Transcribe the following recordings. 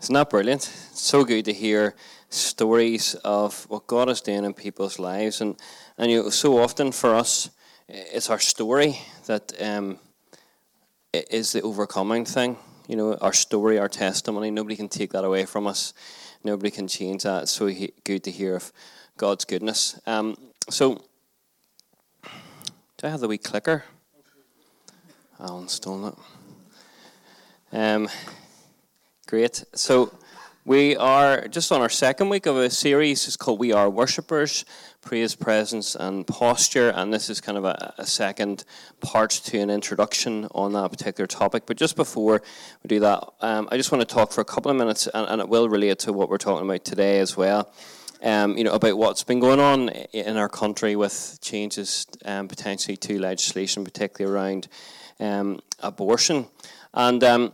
Isn't that brilliant? It's so good to hear stories of what God is doing in people's lives, and and you know, so often for us, it's our story that um, is the overcoming thing. You know, our story, our testimony. Nobody can take that away from us. Nobody can change that. It's so he- good to hear of God's goodness. Um, so, do I have the wee clicker? Alan's stolen it. Um, Great. So we are just on our second week of a series. It's called We Are Worshippers Praise, Presence, and Posture. And this is kind of a, a, second part to an introduction on that particular topic. But just before we do that, um, I just want to talk for a couple of minutes, and, and, it will relate to what we're talking about today as well. Um, you know about what's been going on in our country with changes um, potentially to legislation, particularly around um, abortion, and um,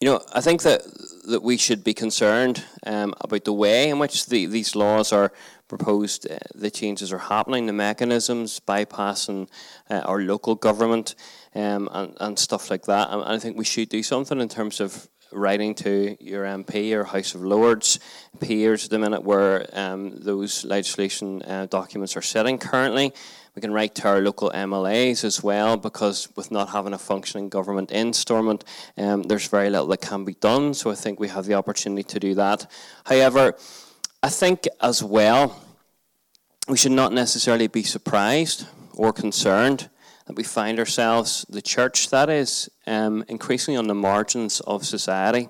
you know, I think that that we should be concerned um, about the way in which the, these laws are proposed. Uh, the changes are happening, the mechanisms bypassing uh, our local government, um, and and stuff like that. And I think we should do something in terms of writing to your MP or House of Lords peers at the minute where um, those legislation uh, documents are sitting currently. We can write to our local MLAs as well because with not having a functioning government in Stormont, um, there's very little that can be done. So I think we have the opportunity to do that. However, I think as well, we should not necessarily be surprised or concerned that we find ourselves, the church that is, um, increasingly on the margins of society.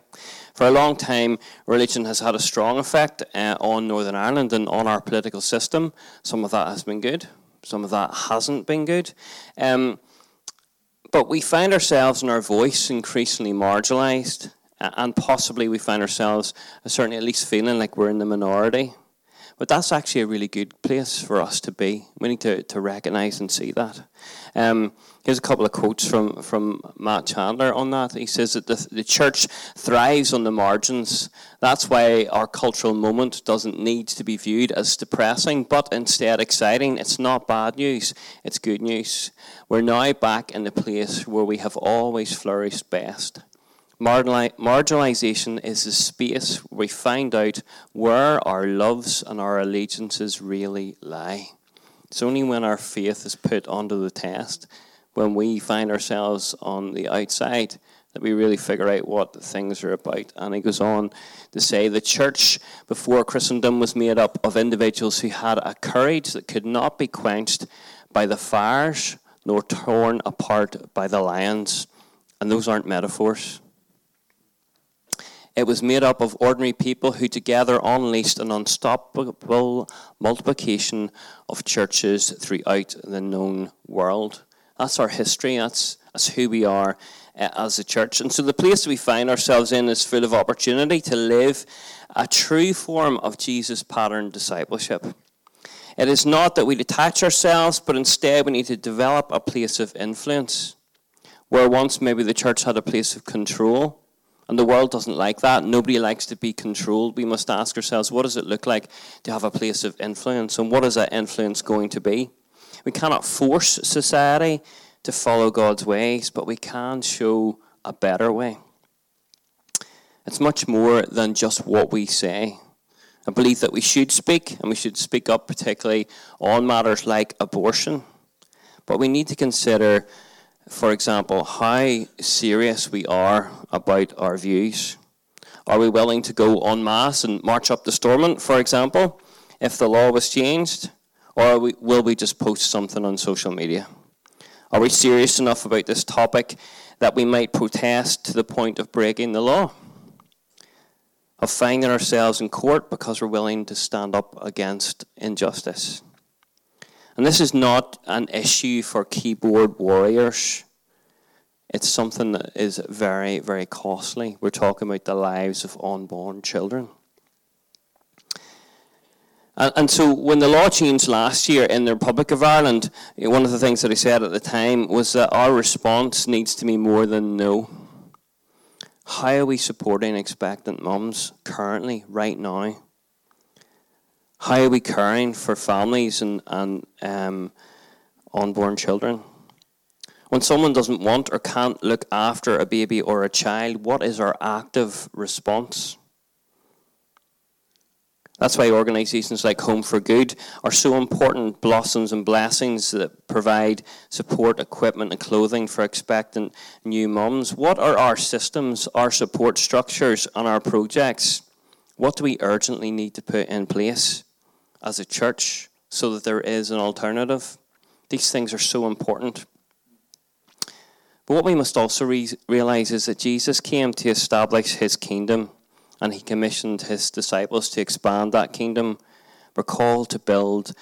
For a long time, religion has had a strong effect uh, on Northern Ireland and on our political system. Some of that has been good, some of that hasn't been good. Um, but we find ourselves and our voice increasingly marginalised, and possibly we find ourselves, certainly at least feeling like we're in the minority. But that's actually a really good place for us to be. We need to, to recognise and see that. Um, here's a couple of quotes from, from Matt Chandler on that. He says that the, the church thrives on the margins. That's why our cultural moment doesn't need to be viewed as depressing, but instead exciting. It's not bad news, it's good news. We're now back in the place where we have always flourished best. Marginalisation is the space where we find out where our loves and our allegiances really lie. It's only when our faith is put onto the test, when we find ourselves on the outside, that we really figure out what things are about. And he goes on to say the church before Christendom was made up of individuals who had a courage that could not be quenched by the fires nor torn apart by the lions. And those aren't metaphors. It was made up of ordinary people who together unleashed an unstoppable multiplication of churches throughout the known world. That's our history. That's, that's who we are uh, as a church. And so the place we find ourselves in is full of opportunity to live a true form of Jesus pattern discipleship. It is not that we detach ourselves, but instead we need to develop a place of influence. Where once maybe the church had a place of control, and the world doesn't like that. Nobody likes to be controlled. We must ask ourselves, what does it look like to have a place of influence? And what is that influence going to be? We cannot force society to follow God's ways, but we can show a better way. It's much more than just what we say. I believe that we should speak, and we should speak up, particularly on matters like abortion. But we need to consider for example, how serious we are about our views. Are we willing to go en masse and march up the Stormont, for example, if the law was changed? Or we, will we just post something on social media? Are we serious enough about this topic that we might protest to the point of breaking the law? Of finding ourselves in court because we're willing to stand up against injustice? And this is not an issue for keyboard warriors. It's something that is very, very costly. We're talking about the lives of unborn children. And, and so when the law changed last year in the Republic of Ireland, eh, one of the things that I said at the time was that our response needs to be more than no. How are we supporting expectant mums currently, right now? How are we caring for families and, and um, unborn children? When someone doesn't want or can't look after a baby or a child, what is our active response? That's why organisations like Home for Good are so important blossoms and blessings that provide support, equipment, and clothing for expectant new mums. What are our systems, our support structures, and our projects? What do we urgently need to put in place as a church so that there is an alternative? These things are so important. But what we must also re- realise is that Jesus came to establish his kingdom and he commissioned his disciples to expand that kingdom. We're called to build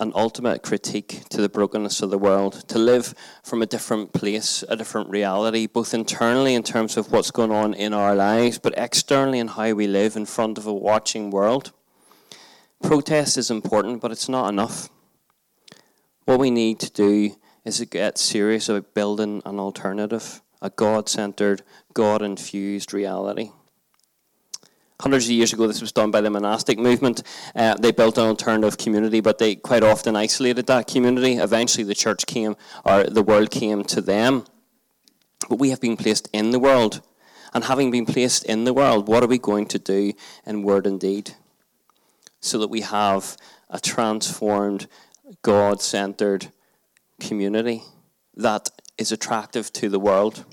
an ultimate critique to the brokenness of the world, to live from a different place, a different reality, both internally in terms of what's going on in our lives, but externally in how we live in front of a watching world. Protest is important, but it's not enough. What we need to do is to get serious about building an alternative, a God centered, God infused reality. Hundreds of years ago, this was done by the monastic movement. Uh, they built an alternative community, but they quite often isolated that community. Eventually, the church came, or the world came to them. But we have been placed in the world. And having been placed in the world, what are we going to do in word and deed? So that we have a transformed, God centered community that is attractive to the world.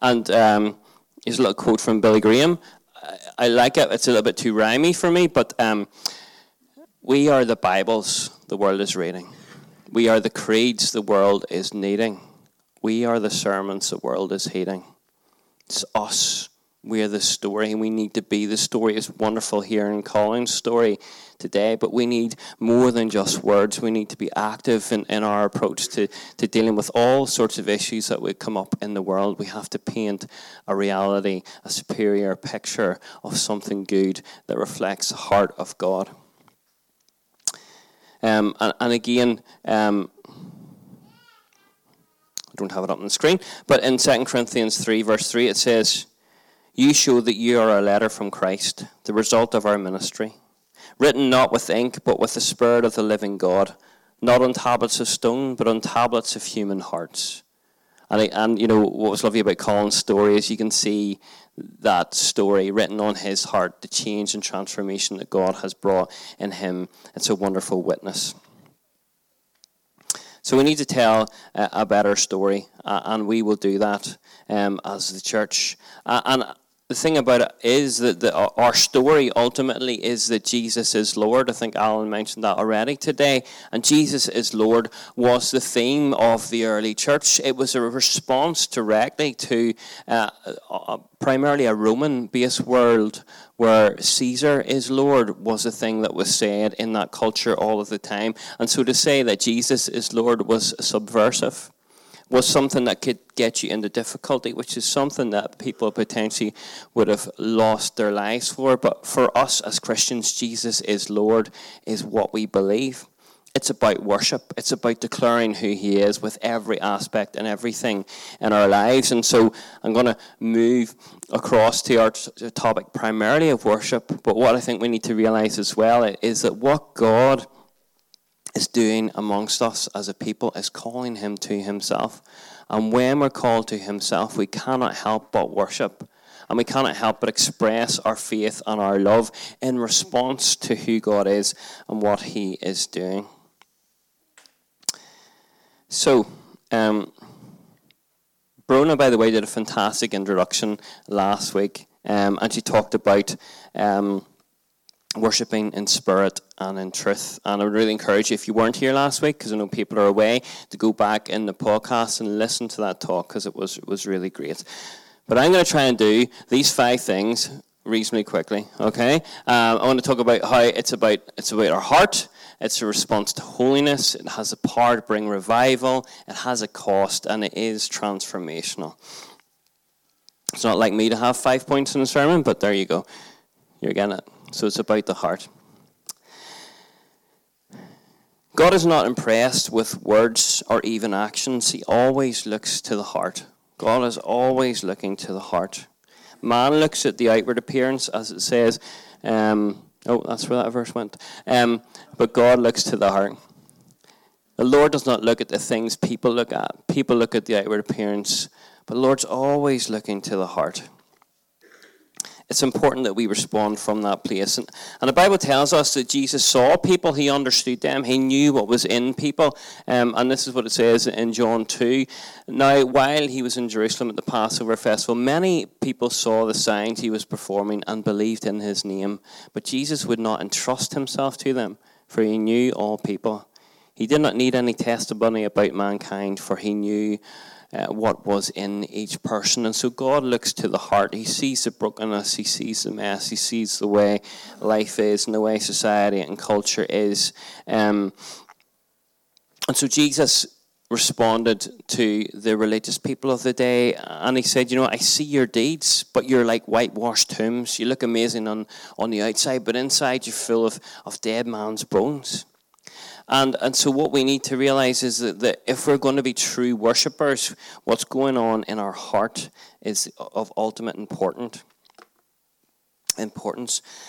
And um, here's a little quote from Billy Graham I like it. It's a little bit too rhymy for me, but um, we are the Bibles the world is reading. We are the creeds the world is needing. We are the sermons the world is heeding. It's us. We are the story, and we need to be the story. It's wonderful hearing Colin's story today, but we need more than just words. We need to be active in, in our approach to, to dealing with all sorts of issues that would come up in the world. We have to paint a reality, a superior picture of something good that reflects the heart of God. Um, and, and, again, um, I don't have it up on the screen, but in 2 Corinthians 3, verse 3, it says, You show that you are a letter from Christ, the result of our ministry written not with ink, but with the Spirit of the living God, not on tablets of stone, but on tablets of human hearts. And, and you know, what was lovely about Colin's story is you can see that story written on his heart, the change and transformation that God has brought in him. It's a wonderful witness. So we need to tell a better story, and we will do that um, as the church. And the thing about it is that the, our story ultimately is that Jesus is Lord. I think Alan mentioned that already today. And Jesus is Lord was the theme of the early church. It was a response directly to uh, primarily a Roman based world where Caesar is Lord was a thing that was said in that culture all of the time. And so to say that Jesus is Lord was subversive was something that could get you into difficulty, which is something that people potentially would have lost their lives for. But for us as Christians, Jesus is Lord, is what we believe. It's about worship. It's about declaring who He is with every aspect and everything in our lives. And so I'm going to move across to our topic primarily of worship. But what I think we need to realize as well is that what God is doing amongst us as a people is calling him to himself. And when we're called to himself, we cannot help but worship. And we cannot help but express our faith and our love in response to who God is and what he is doing. So, um, Brona, by the way, did a fantastic introduction last week. Um, and she talked about um, worshipping in spirit and in truth. And I would really encourage you, if you weren't here last week, because I know people are away, to go back in the podcast and listen to that talk because it was, it was really great. But I'm going to try and do these five things reasonably quickly. Okay, um, I want to talk about how it's about it's about our heart. It's a response to holiness. It has a power to bring revival. It has a cost, and it is transformational. It's not like me to have five points in a sermon, but there you go. You're getting it. So it's about the heart. God is not impressed with words or even actions. He always looks to the heart. God is always looking to the heart. Man looks at the outward appearance, as it says. Um, oh, that's where that verse went. Um, but God looks to the heart. The Lord does not look at the things people look at. People look at the outward appearance, but the Lord's always looking to the heart it's important that we respond from that place. And, and the Bible tells us that Jesus saw people, he understood them, he knew what was in people. Um, and this is what it says in John 2. Now, while he was in Jerusalem at the Passover festival, many people saw the signs he was performing and believed in his name. But Jesus would not entrust himself to them, for he knew all people. He did not need any testimony about mankind, for he knew uh, what was in each person. And so God looks to the heart. He sees the brokenness, He sees the mess, He sees the way life is and the way society and culture is. Um, and so Jesus responded to the religious people of the day and he said, You know, I see your deeds, but you're like whitewashed tombs. You look amazing on, on the outside, but inside you're full of, of dead man's bones. And, and so, what we need to realize is that, that if we're going to be true worshippers, what's going on in our heart is of ultimate importance.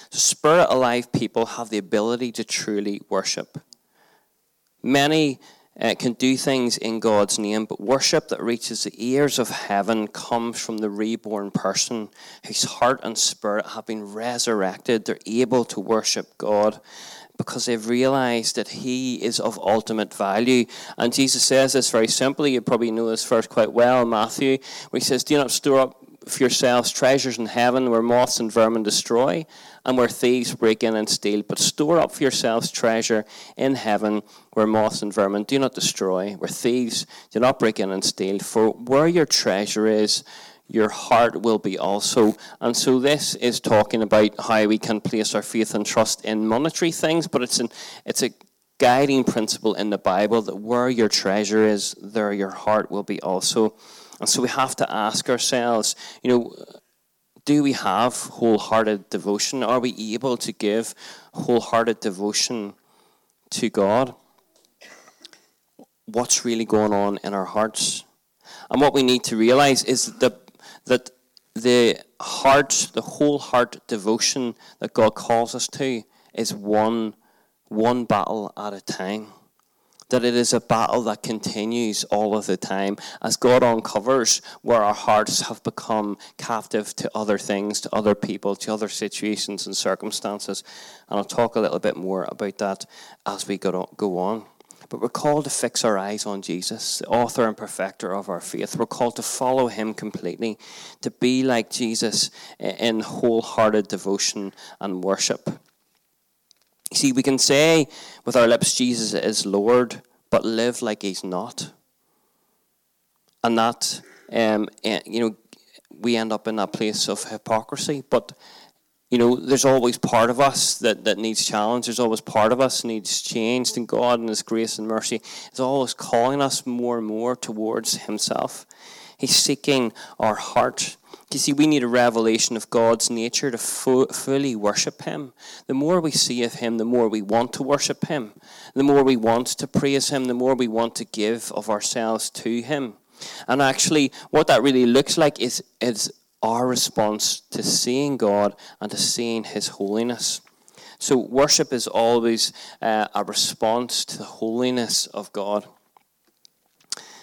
So spirit alive people have the ability to truly worship. Many uh, can do things in God's name, but worship that reaches the ears of heaven comes from the reborn person whose heart and spirit have been resurrected. They're able to worship God because they've realized that He is of ultimate value. And Jesus says this very simply. You probably know this verse quite well, Matthew, where He says, Do not store up for yourselves treasures in heaven where moths and vermin destroy and where thieves break in and steal, but store up for yourselves treasure in heaven where moths and vermin do not destroy, where thieves do not break in and steal. For where your treasure is, your heart will be also. And so this is talking about how we can place our faith and trust in monetary things, but it's an it's a guiding principle in the Bible that where your treasure is, there your heart will be also. And so we have to ask ourselves, you know, do we have wholehearted devotion? Are we able to give wholehearted devotion to God? What's really going on in our hearts? And what we need to realize is that that the heart, the whole heart devotion that God calls us to is one, one battle at a time. That it is a battle that continues all of the time as God uncovers where our hearts have become captive to other things, to other people, to other situations and circumstances. And I'll talk a little bit more about that as we go on. But we're called to fix our eyes on Jesus, the author and perfecter of our faith. We're called to follow him completely, to be like Jesus in wholehearted devotion and worship. You see, we can say with our lips, Jesus is Lord, but live like he's not. And that, um, eh, you know, we end up in that place of hypocrisy. But you know, there's always part of us that, that needs challenge. There's always part of us needs changed, and God and His grace and mercy is always calling us more and more towards Himself. He's seeking our heart. You see, we need a revelation of God's nature to fu- fully worship Him. The more we see of Him, the more we want to worship Him. The more we want to praise Him, the more we want to give of ourselves to Him. And actually, what that really looks like is, is our response to seeing God and to seeing His holiness. So, worship is always uh, a response to the holiness of God.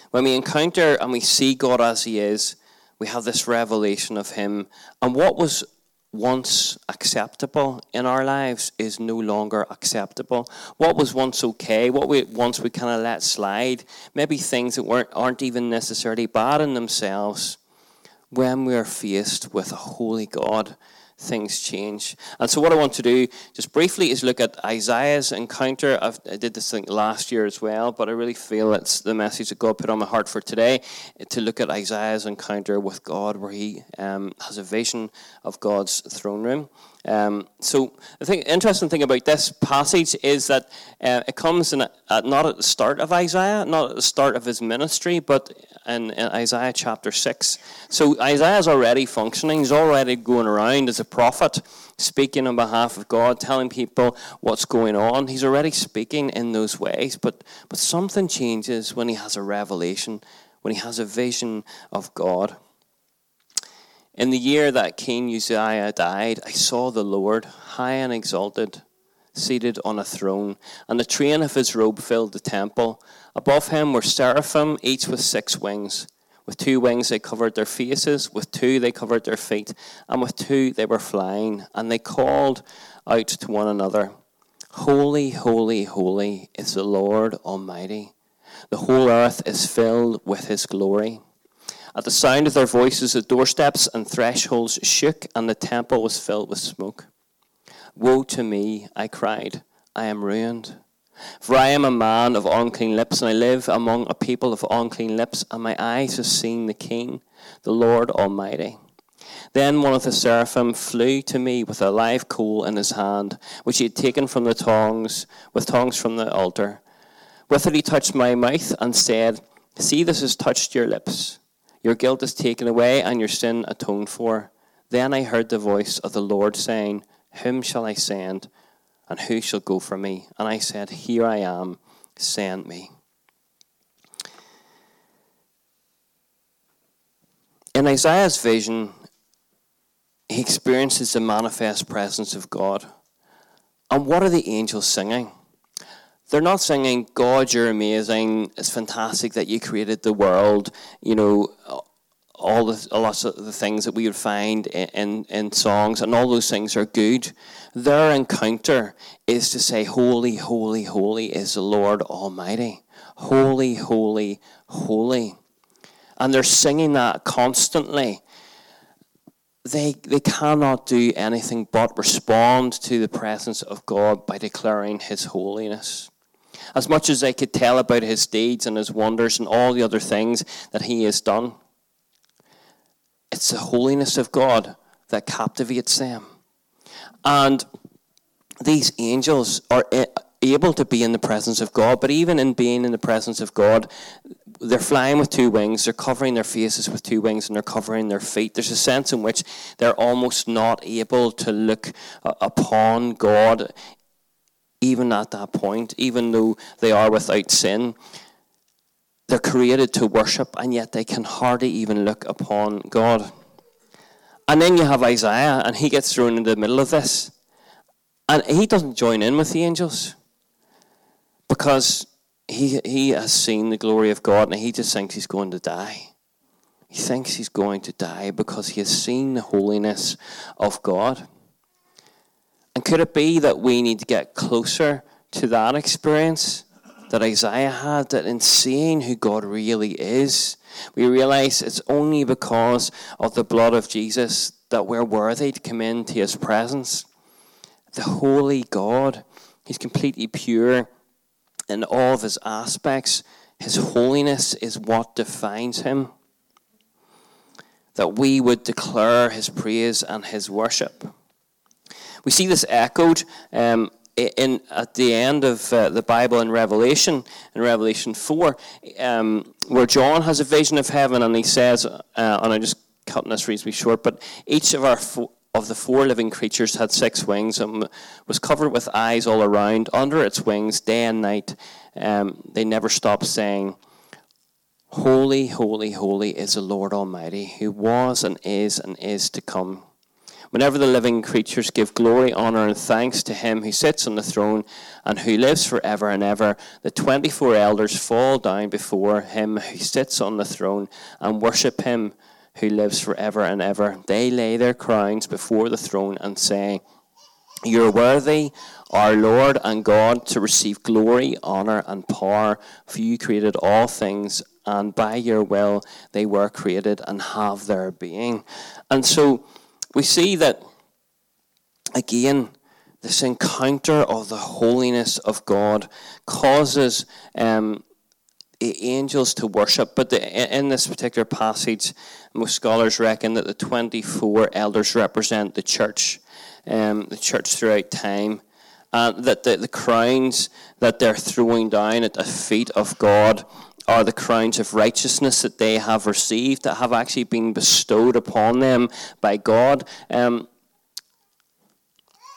When we encounter and we see God as He is, we have this revelation of Him. And what was once acceptable in our lives is no longer acceptable. What was once okay, what we once we kind of let slide, maybe things that weren't aren't even necessarily bad in themselves, when we are faced with a holy God, things change. And so, what I want to do just briefly is look at Isaiah's encounter. I've, i did this thing last year as well, but I really feel it's the message that God put on my heart for today to look at Isaiah's encounter with God, where he um, has a vision of God's throne room. Um, so the thing, interesting thing about this passage is that uh, it comes in not at the start of Isaiah, not at the start of his ministry, but in, in Isaiah chapter six. So Isaiah is already functioning; he's already going around as a prophet, speaking on behalf of God, telling people what's going on. He's already speaking in those ways, but but something changes when he has a revelation, when he has a vision of God. In the year that King Uzziah died, I saw the Lord high and exalted, seated on a throne, and the train of his robe filled the temple. Above him were seraphim, each with six wings. With two wings they covered their faces, with two they covered their feet, and with two they were flying. And they called out to one another Holy, holy, holy is the Lord Almighty. The whole earth is filled with his glory. At the sound of their voices, the doorsteps and thresholds shook, and the temple was filled with smoke. Woe to me, I cried, I am ruined. For I am a man of unclean lips, and I live among a people of unclean lips, and my eyes have seen the King, the Lord Almighty. Then one of the seraphim flew to me with a live coal in his hand, which he had taken from the tongs, with tongs from the altar. With it he touched my mouth and said, See, this has touched your lips. Your guilt is taken away, and your sin atoned for. Then I heard the voice of the Lord saying, Whom shall I send? And who shall go for me? And I said, Here I am, send me. In Isaiah's vision, he experiences the manifest presence of God. And what are the angels singing? They're not singing, God, you're amazing, it's fantastic that you created the world, you know, all the lots of the things that we would find in, in, in songs, and all those things are good. Their encounter is to say, Holy, holy, holy is the Lord Almighty. Holy, holy, holy. And they're singing that constantly. They, they cannot do anything but respond to the presence of God by declaring His holiness. As much as they could tell about His deeds and His wonders and all the other things that He has done, it's the holiness of God that captivates them. And these angels are able to be in the presence of God, but even in being in the presence of God, they're flying with two wings, they're covering their faces with two wings, and they're covering their feet. There's a sense in which they're almost not able to look uh, upon God, even at that point, even though they are without sin. They're created to worship, and yet they can hardly even look upon God. And then you have Isaiah, and he gets thrown in the middle of this. And he doesn't join in with the angels because he, he has seen the glory of God and he just thinks he's going to die. He thinks he's going to die because he has seen the holiness of God. And could it be that we need to get closer to that experience? That Isaiah had, that in seeing who God really is, we realize it's only because of the blood of Jesus that we're worthy to come into his presence. The holy God, he's completely pure in all of his aspects. His holiness is what defines him. That we would declare his praise and his worship. We see this echoed um, in at the end of uh, the Bible in Revelation, in Revelation four, um, where John has a vision of heaven, and he says, uh, and I'm just cutting this reasonably short, but each of our of the four living creatures had six wings and was covered with eyes all around. Under its wings, day and night, um, they never stopped saying, "Holy, holy, holy is the Lord Almighty, who was and is and is to come." Whenever the living creatures give glory, honor, and thanks to him who sits on the throne and who lives forever and ever, the 24 elders fall down before him who sits on the throne and worship him who lives forever and ever. They lay their crowns before the throne and say, You're worthy, our Lord and God, to receive glory, honor, and power, for you created all things, and by your will they were created and have their being. And so, we see that, again, this encounter of the holiness of God causes um, angels to worship. But the, in this particular passage, most scholars reckon that the 24 elders represent the church, um, the church throughout time. And that the, the crowns that they're throwing down at the feet of God are the crowns of righteousness that they have received, that have actually been bestowed upon them by God. Um,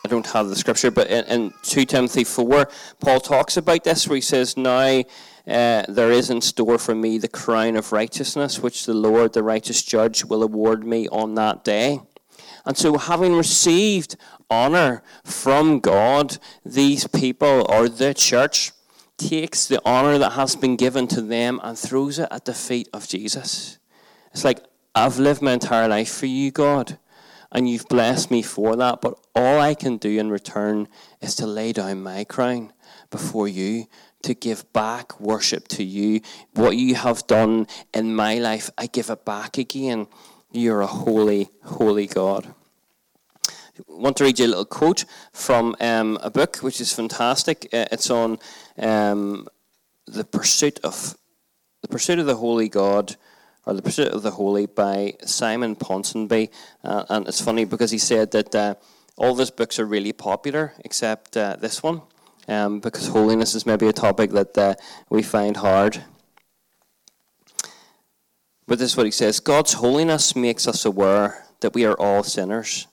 I don't have the scripture, but in, in 2 Timothy 4, Paul talks about this where he says, Now uh, there is in store for me the crown of righteousness, which the Lord, the righteous judge, will award me on that day. And so, having received honor from God, these people or the church takes the honor that has been given to them and throws it at the feet of Jesus. It's like, I've lived my entire life for you, God, and you've blessed me for that, but all I can do in return is to lay down my crown before you, to give back worship to you. What you have done in my life, I give it back again. You're a holy, holy God. Want to read you a little quote from um, a book which is fantastic. Uh, it's on um, the pursuit of the pursuit of the holy God or the pursuit of the holy by Simon Ponsonby. Uh, and it's funny because he said that uh, all his books are really popular except uh, this one um, because holiness is maybe a topic that uh, we find hard. But this is what he says God's holiness makes us aware that we are all sinners,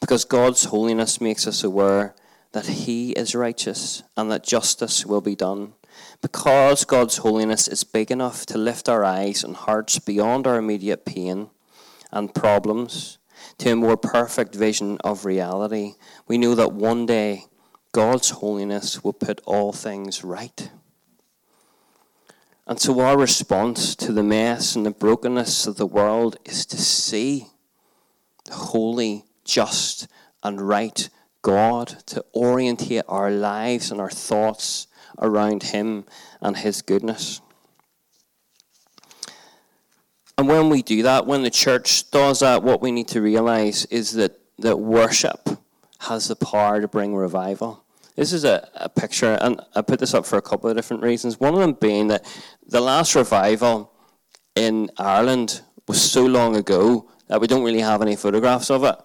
because God's holiness makes us aware that He is righteous and that justice will be done. Because God's holiness is big enough to lift our eyes and hearts beyond our immediate pain and problems to a more perfect vision of reality, we know that one day God's holiness will put all things right. And so, our response to the mess and the brokenness of the world is to see the holy, just, and right God, to orientate our lives and our thoughts around Him and His goodness. And when we do that, when the church does that, what we need to realize is that, that worship has the power to bring revival. This is a, a picture, and I put this up for a couple of different reasons. One of them being that the last revival in Ireland was so long ago that we don't really have any photographs of it.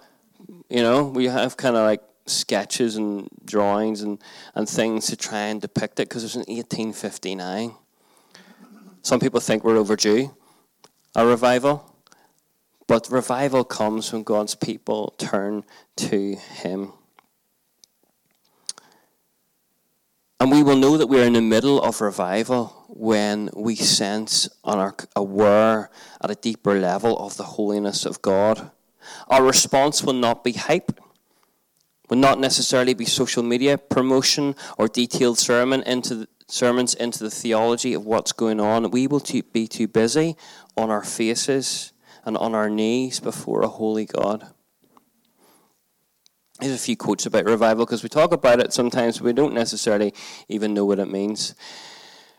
You know, we have kind of like sketches and drawings and, and things to try and depict it because it was in 1859. Some people think we're overdue a revival. But revival comes when God's people turn to Him. And we will know that we're in the middle of revival when we sense and are aware at a deeper level of the holiness of God. Our response will not be hype, will not necessarily be social media promotion or detailed sermon into the, sermons into the theology of what's going on. We will be too busy on our faces and on our knees before a holy God. Here's a few quotes about revival because we talk about it sometimes, but we don't necessarily even know what it means.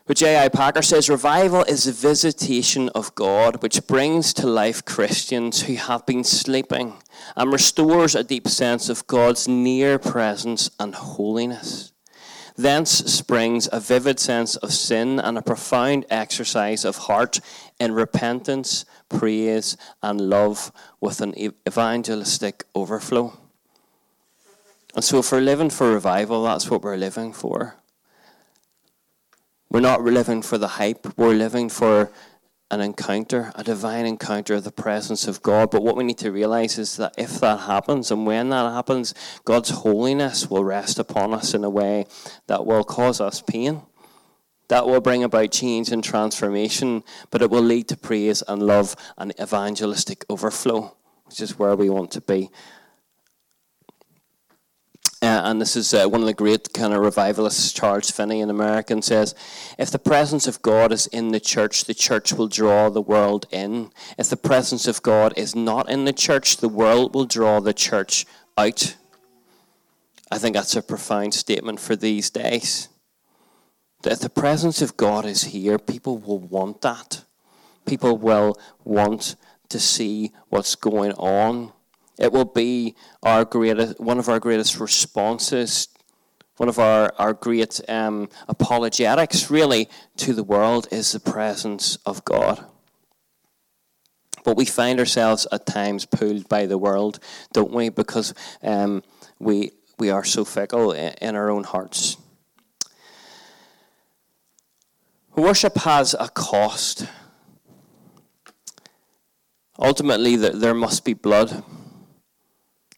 But J.I. Packer says revival is a visitation of God which brings to life Christians who have been sleeping and restores a deep sense of God's near presence and holiness. Thence springs a vivid sense of sin and a profound exercise of heart in repentance, praise, and love with an evangelistic overflow. And so, if we're living for revival, that's what we're living for. We're not living for the hype, we're living for an encounter, a divine encounter of the presence of God. But what we need to realize is that if that happens and when that happens, God's holiness will rest upon us in a way that will cause us pain. That will bring about change and transformation, but it will lead to praise and love and evangelistic overflow, which is where we want to be. Uh, and this is uh, one of the great kind of revivalists, Charles Finney, in America, and says, If the presence of God is in the church, the church will draw the world in. If the presence of God is not in the church, the world will draw the church out. I think that's a profound statement for these days. That if the presence of God is here, people will want that. People will want to see what's going on it will be our greatest, one of our greatest responses, one of our, our great um, apologetics, really, to the world is the presence of God. But we find ourselves at times pulled by the world, don't we? Because um, we, we are so fickle in our own hearts. Worship has a cost. Ultimately, there must be blood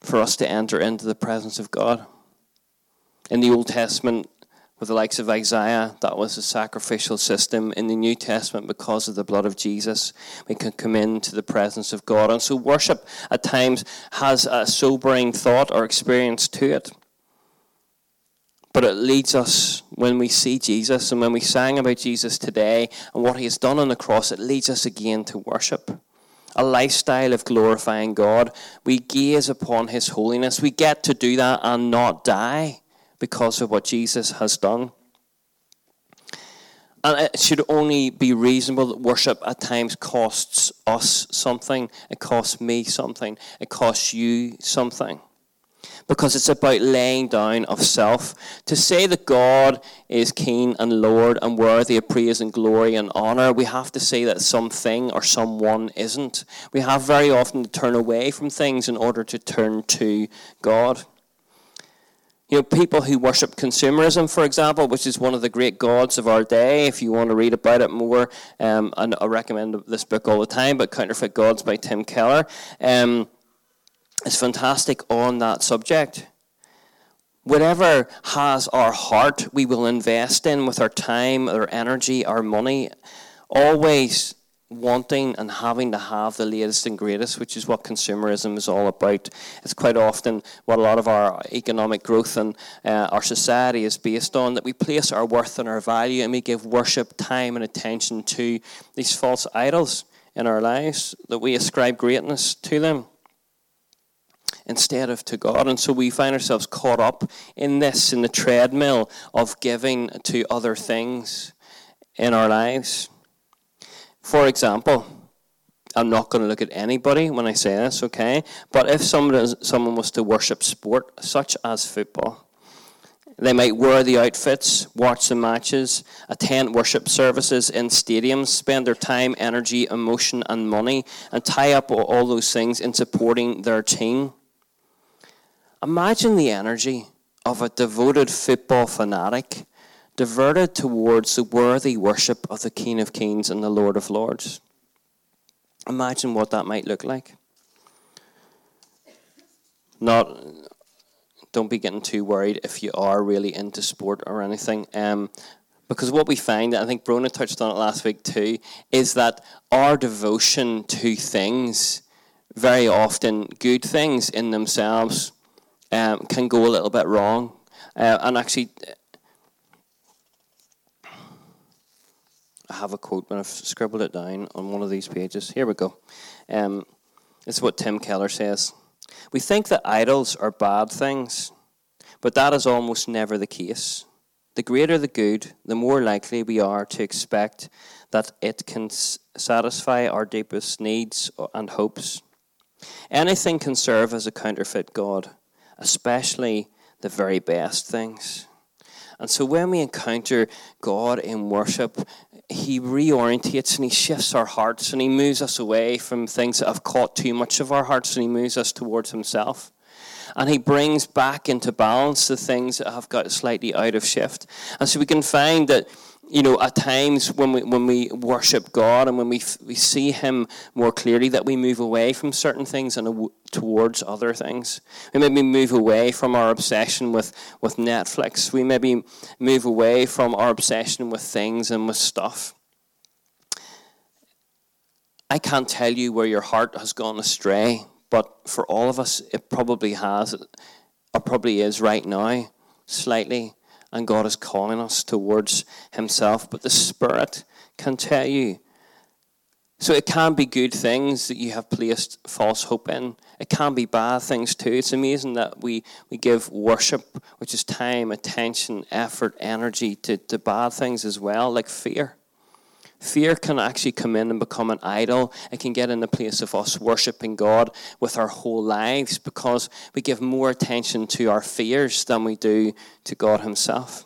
for us to enter into the presence of God. In the Old Testament, with the likes of Isaiah, that was a sacrificial system. In the New Testament, because of the blood of Jesus, we can come into the presence of God. And so, worship at times has a sobering thought or experience to it. But it leads us when we see Jesus and when we sang about Jesus today and what he has done on the cross, it leads us again to worship. A lifestyle of glorifying God. We gaze upon his holiness. We get to do that and not die because of what Jesus has done. And it should only be reasonable that worship at times costs us something. It costs me something. It costs you something. Because it's about laying down of self. To say that God is King and Lord and worthy of praise and glory and honor, we have to say that something or someone isn't. We have very often to turn away from things in order to turn to God. You know, people who worship consumerism, for example, which is one of the great gods of our day. If you want to read about it more, um, and I recommend this book all the time, but Counterfeit Gods by Tim Keller. Um, it's fantastic on that subject. Whatever has our heart, we will invest in with our time, our energy, our money. Always wanting and having to have the latest and greatest, which is what consumerism is all about. It's quite often what a lot of our economic growth and uh, our society is based on that we place our worth and our value and we give worship, time, and attention to these false idols in our lives, that we ascribe greatness to them instead of to God. And so we find ourselves caught up in this, in the treadmill of giving to other things in our lives. For example, I'm not going to look at anybody when I say this, okay? But if someone, someone was to worship sport, such as football, they might wear the outfits, watch the matches, attend worship services in stadiums, spend their time, energy, emotion, and money, and tie up all those things in supporting their team. Imagine the energy of a devoted football fanatic diverted towards the worthy worship of the King of Kings and the Lord of Lords. Imagine what that might look like. Not, don't be getting too worried if you are really into sport or anything. Um, because what we find, I think Brona touched on it last week too, is that our devotion to things, very often good things in themselves, um, can go a little bit wrong. Uh, and actually, I have a quote, but I've scribbled it down on one of these pages. Here we go. Um, what Tim Keller says. We think that idols are bad things, but that is almost never the case. The greater the good, the more likely we are to expect that it can satisfy our deepest needs and hopes. Anything can serve as a counterfeit God, especially the very best things. And so when we encounter God in worship, He reorientates and He shifts our hearts and He moves us away from things that have caught too much of our hearts and He moves us towards Himself. And He brings back into balance the things that have got slightly out of shift. And so we can find that you know, at times when we when we worship God and when we we see Him more clearly, that we move away from certain things and towards other things. We maybe move away from our obsession with with Netflix. We maybe move away from our obsession with things and with stuff. I can't tell you where your heart has gone astray, but for all of us, it probably has, or probably is right now, slightly and God is calling us towards Himself. But the Spirit can tell you. So it can be good things that you have placed false hope in. It can be bad things too. It's amazing that we, we give worship, which is time, attention, effort, energy, to, to bad things as well, like fear. Fear can actually come in and become an idol. It can get in the place of us worshiping God with our whole lives because we give more attention to our fears than we do to God Himself.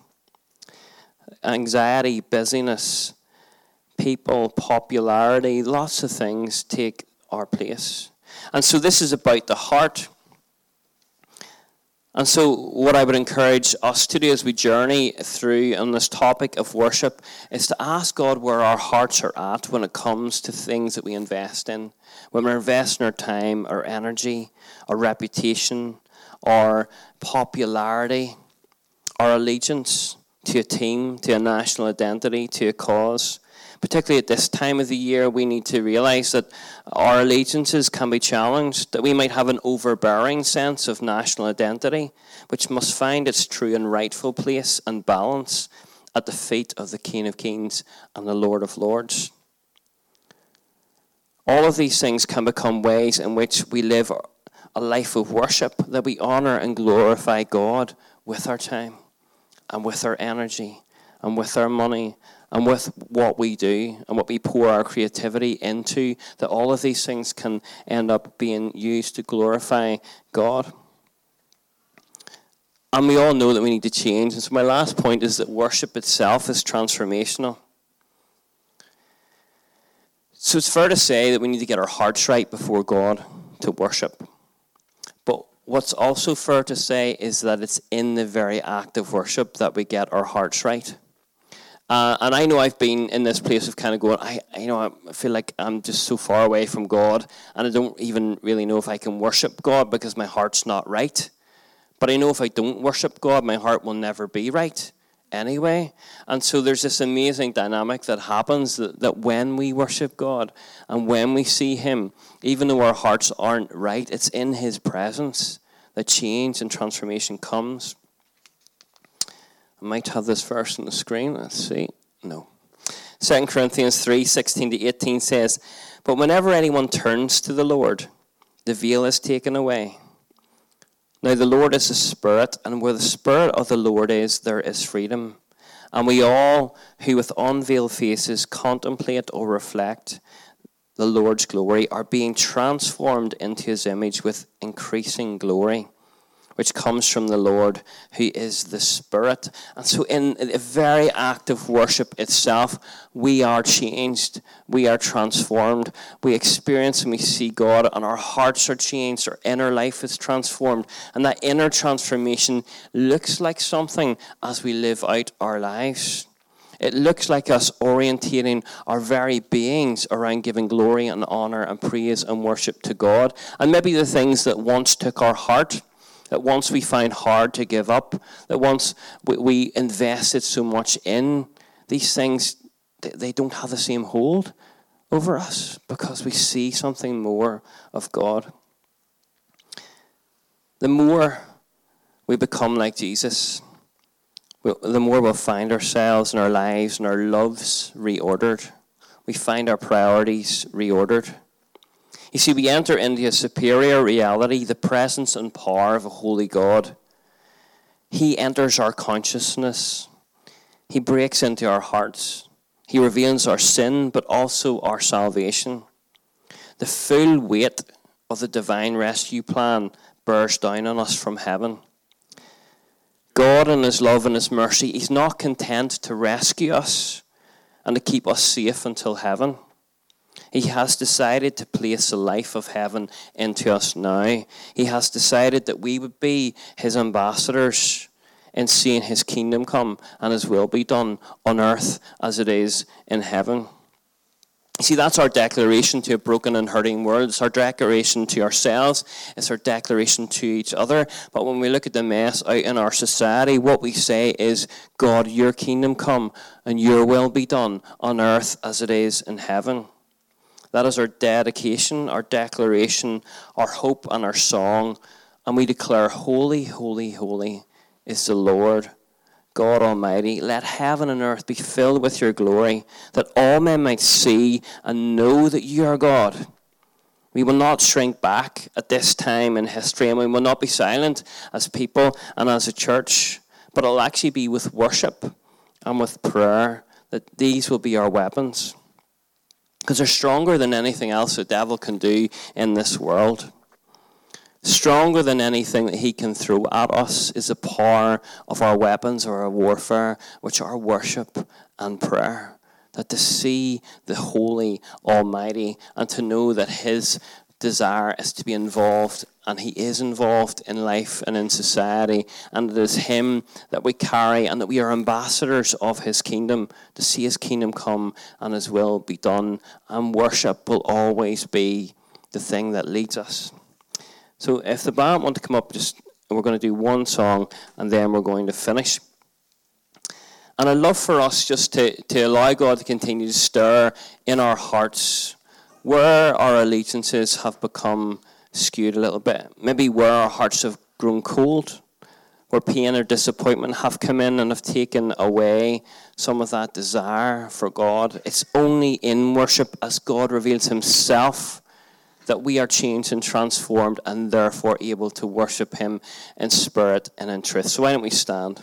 Anxiety, busyness, people, popularity, lots of things take our place. And so this is about the heart. And so, what I would encourage us to do as we journey through on this topic of worship is to ask God where our hearts are at when it comes to things that we invest in. When we're investing our time, our energy, our reputation, our popularity, our allegiance to a team, to a national identity, to a cause. Particularly at this time of the year, we need to realize that our allegiances can be challenged, that we might have an overbearing sense of national identity, which must find its true and rightful place and balance at the feet of the King of Kings and the Lord of Lords. All of these things can become ways in which we live a life of worship, that we honor and glorify God with our time and with our energy and with our money and with what we do and what we pour our creativity into, that all of these things can end up being used to glorify God. And we all know that we need to change. And so, my last point is that worship itself is transformational. So, it's fair to say that we need to get our hearts right before God to worship. But what's also fair to say is that it's in the very act of worship that we get our hearts right. Uh, and I know I've been in this place of kind of going, I, you know, I feel like I'm just so far away from God, and I don't even really know if I can worship God because my heart's not right. But I know if I don't worship God, my heart will never be right anyway. And so there's this amazing dynamic that happens that, that when we worship God and when we see Him, even though our hearts aren't right, it's in His presence that change and transformation comes. Might have this verse on the screen. Let's see. No. 2 Corinthians 3 16 to 18 says, But whenever anyone turns to the Lord, the veil is taken away. Now the Lord is a spirit, and where the spirit of the Lord is, there is freedom. And we all who with unveiled faces contemplate or reflect the Lord's glory are being transformed into his image with increasing glory which comes from the Lord, who is the Spirit. And so, in the very act of worship itself, we are changed, we are transformed, we experience and we see God, and our hearts are changed, our inner life is transformed. And that inner transformation looks like something as we live out our lives. It looks like us orientating our very beings around giving glory and honor and praise and worship to God. And maybe the things that once took our heart that once we find hard to give up, that once we, we invested so much in, these things, they, they don't have the same hold over us because we see something more of God. The more we become like Jesus, the more we'll find ourselves and our lives and our loves reordered. We find our priorities reordered. You see, we enter into a superior reality, the presence and power of a holy God. He enters our consciousness, He breaks into our hearts, He reveals our sin, but also our salvation. The full weight of the divine rescue plan bears down on us from heaven. God, in His love and His mercy, He's not content to rescue us and to keep us safe until heaven. He has decided to place the life of heaven into us now. He has decided that we would be his ambassadors in seeing his kingdom come and his will be done on earth as it is in heaven. See, that's our declaration to a broken and hurting world. It's our declaration to ourselves. It's our declaration to each other. But when we look at the mess out in our society, what we say is, God, your kingdom come and your will be done on earth as it is in heaven. That is our dedication, our declaration, our hope, and our song. And we declare, Holy, holy, holy is the Lord God Almighty. Let heaven and earth be filled with your glory, that all men might see and know that you are God. We will not shrink back at this time in history, and we will not be silent as people and as a church, but it'll actually be with worship and with prayer that these will be our weapons because they're stronger than anything else the devil can do in this world. Stronger than anything that he can throw at us is the power of our weapons or our warfare, which are worship and prayer. That to see the Holy Almighty and to know that His desire is to be involved, and He is involved in life and in society. And it is Him that we carry, and that we are ambassadors of His kingdom to see His kingdom come and His will be done. And worship will always be the thing that leads us. So, if the band want to come up, just we're going to do one song, and then we're going to finish. And I'd love for us just to, to allow God to continue to stir in our hearts where our allegiances have become skewed a little bit. Maybe where our hearts have grown cold, where pain or disappointment have come in and have taken away some of that desire for God. It's only in worship as God reveals Himself that we are changed and transformed and therefore able to worship Him in spirit and in truth. So why don't we stand?